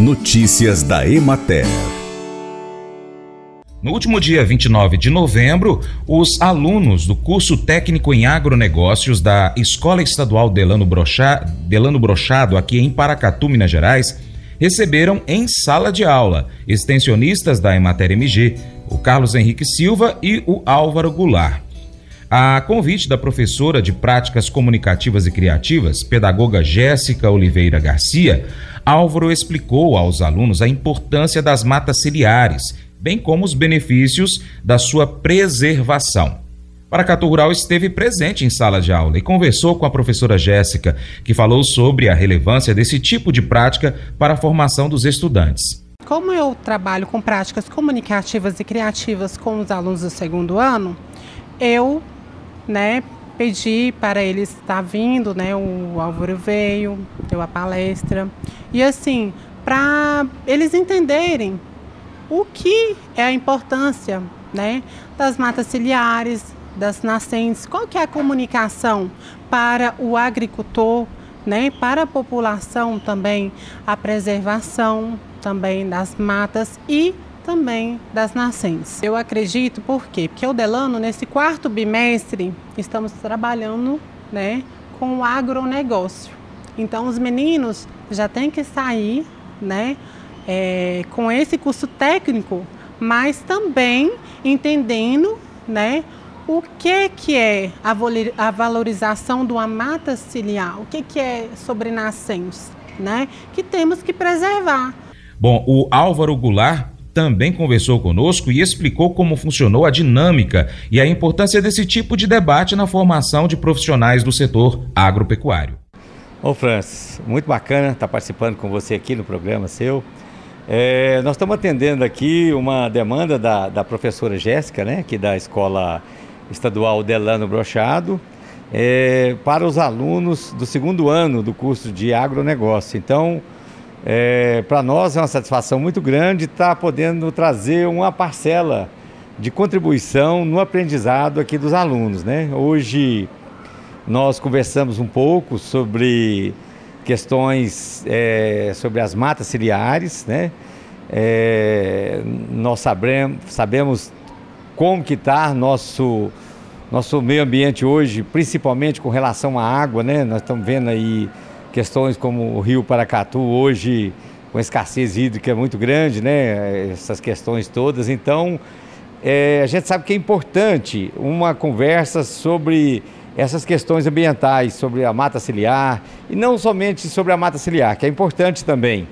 Notícias da Emater. No último dia 29 de novembro, os alunos do curso técnico em agronegócios da Escola Estadual Delano, Brocha... Delano Brochado, aqui em Paracatu, Minas Gerais, receberam em sala de aula extensionistas da Emater MG, o Carlos Henrique Silva e o Álvaro Goulart. A convite da professora de Práticas Comunicativas e Criativas, pedagoga Jéssica Oliveira Garcia, Álvaro explicou aos alunos a importância das matas ciliares bem como os benefícios da sua preservação. Paracatu Rural esteve presente em sala de aula e conversou com a professora Jéssica, que falou sobre a relevância desse tipo de prática para a formação dos estudantes. Como eu trabalho com práticas comunicativas e criativas com os alunos do segundo ano, eu né, pedi para eles estar vindo, né, o Álvaro veio, deu a palestra, e assim, para eles entenderem o que é a importância né, das matas ciliares, das nascentes, qual que é a comunicação para o agricultor, né, para a população também, a preservação também das matas e também das nascentes. Eu acredito por quê? Porque o Delano, nesse quarto bimestre, estamos trabalhando né, com o agronegócio. Então, os meninos já têm que sair né, é, com esse curso técnico, mas também entendendo né, o que, que é a valorização de uma mata ciliar, o que, que é sobre nascentes, né, que temos que preservar. Bom, o Álvaro Goulart também conversou conosco e explicou como funcionou a dinâmica e a importância desse tipo de debate na formação de profissionais do setor agropecuário. Ô Francis, muito bacana estar participando com você aqui no programa seu. É, nós estamos atendendo aqui uma demanda da, da professora Jéssica, né, aqui da Escola Estadual Delano Brochado, é, para os alunos do segundo ano do curso de agronegócio. Então, é, para nós é uma satisfação muito grande estar podendo trazer uma parcela de contribuição no aprendizado aqui dos alunos. Né? Hoje nós conversamos um pouco sobre questões é, sobre as matas ciliares, né? É, nós sabemos, sabemos como que está nosso nosso meio ambiente hoje, principalmente com relação à água, né? Nós estamos vendo aí questões como o Rio Paracatu hoje com escassez hídrica muito grande, né? Essas questões todas. Então, é, a gente sabe que é importante uma conversa sobre essas questões ambientais, sobre a mata ciliar, e não somente sobre a mata ciliar, que é importante também,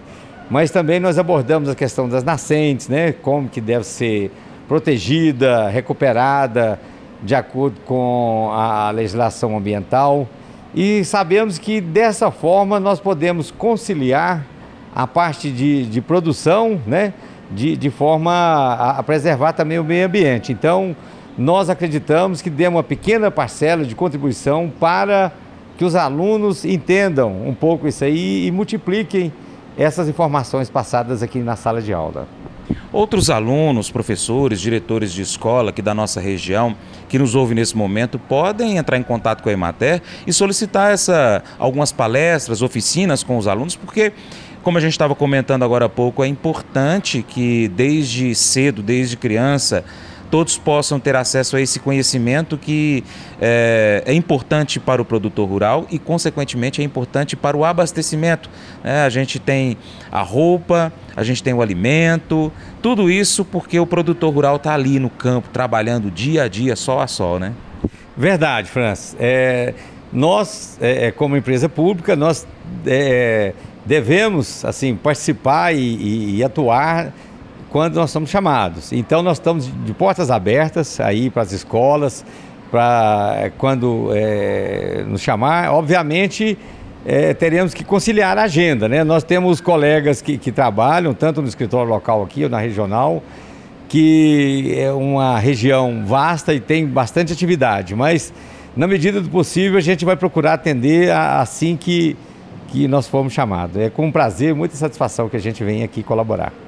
mas também nós abordamos a questão das nascentes, né? como que deve ser protegida, recuperada, de acordo com a legislação ambiental. E sabemos que dessa forma nós podemos conciliar a parte de, de produção, né? de, de forma a, a preservar também o meio ambiente. Então, nós acreditamos que dê uma pequena parcela de contribuição para que os alunos entendam um pouco isso aí e multipliquem essas informações passadas aqui na sala de aula. Outros alunos, professores, diretores de escola aqui da nossa região que nos ouvem nesse momento podem entrar em contato com a Emater e solicitar essa, algumas palestras, oficinas com os alunos, porque, como a gente estava comentando agora há pouco, é importante que desde cedo, desde criança, todos possam ter acesso a esse conhecimento que é, é importante para o produtor rural e, consequentemente, é importante para o abastecimento. É, a gente tem a roupa, a gente tem o alimento, tudo isso porque o produtor rural está ali no campo, trabalhando dia a dia, sol a sol, né? Verdade, Francis. É, nós, é, é como empresa pública, nós é, devemos assim participar e, e, e atuar quando nós somos chamados. Então nós estamos de portas abertas aí para as escolas, para quando é, nos chamar. Obviamente é, teremos que conciliar a agenda, né? Nós temos colegas que, que trabalham tanto no escritório local aqui ou na regional, que é uma região vasta e tem bastante atividade, mas na medida do possível a gente vai procurar atender assim que, que nós formos chamados. É com prazer, muita satisfação que a gente vem aqui colaborar.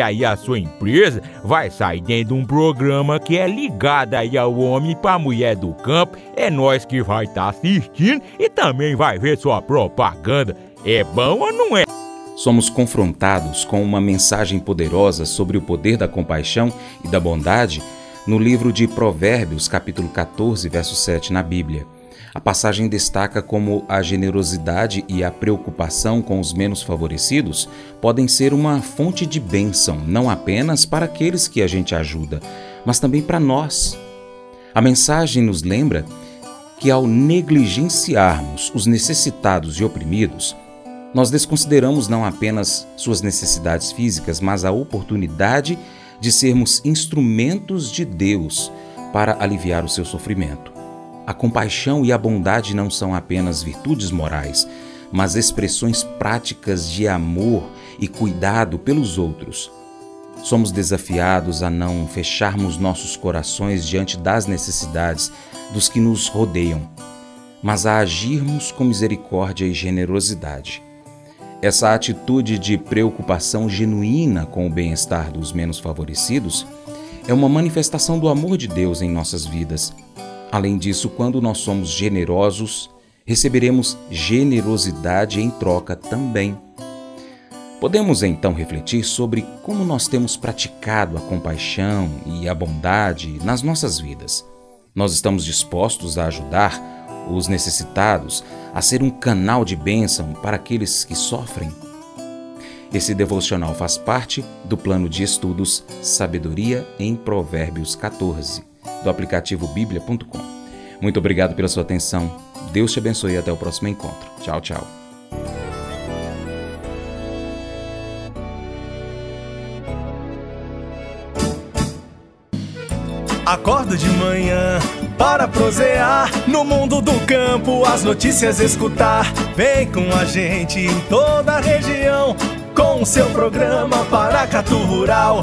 aí a sua empresa vai sair dentro de um programa que é ligado aí ao homem para mulher do campo. É nós que vai estar tá assistindo e também vai ver sua propaganda. É bom ou não é? somos confrontados com uma mensagem poderosa sobre o poder da compaixão e da bondade no livro de Provérbios, capítulo 14, verso 7 na Bíblia. A passagem destaca como a generosidade e a preocupação com os menos favorecidos podem ser uma fonte de bênção, não apenas para aqueles que a gente ajuda, mas também para nós. A mensagem nos lembra que ao negligenciarmos os necessitados e oprimidos, nós desconsideramos não apenas suas necessidades físicas, mas a oportunidade de sermos instrumentos de Deus para aliviar o seu sofrimento. A compaixão e a bondade não são apenas virtudes morais, mas expressões práticas de amor e cuidado pelos outros. Somos desafiados a não fecharmos nossos corações diante das necessidades dos que nos rodeiam, mas a agirmos com misericórdia e generosidade. Essa atitude de preocupação genuína com o bem-estar dos menos favorecidos é uma manifestação do amor de Deus em nossas vidas. Além disso, quando nós somos generosos, receberemos generosidade em troca também. Podemos então refletir sobre como nós temos praticado a compaixão e a bondade nas nossas vidas. Nós estamos dispostos a ajudar os necessitados, a ser um canal de bênção para aqueles que sofrem. Esse devocional faz parte do plano de estudos Sabedoria em Provérbios 14, do aplicativo bíblia.com. Muito obrigado pela sua atenção. Deus te abençoe e até o próximo encontro. Tchau, tchau. Acordo de manhã para prosear no mundo do campo, as notícias escutar. Vem com a gente em toda a região com o seu programa Paracatu Rural.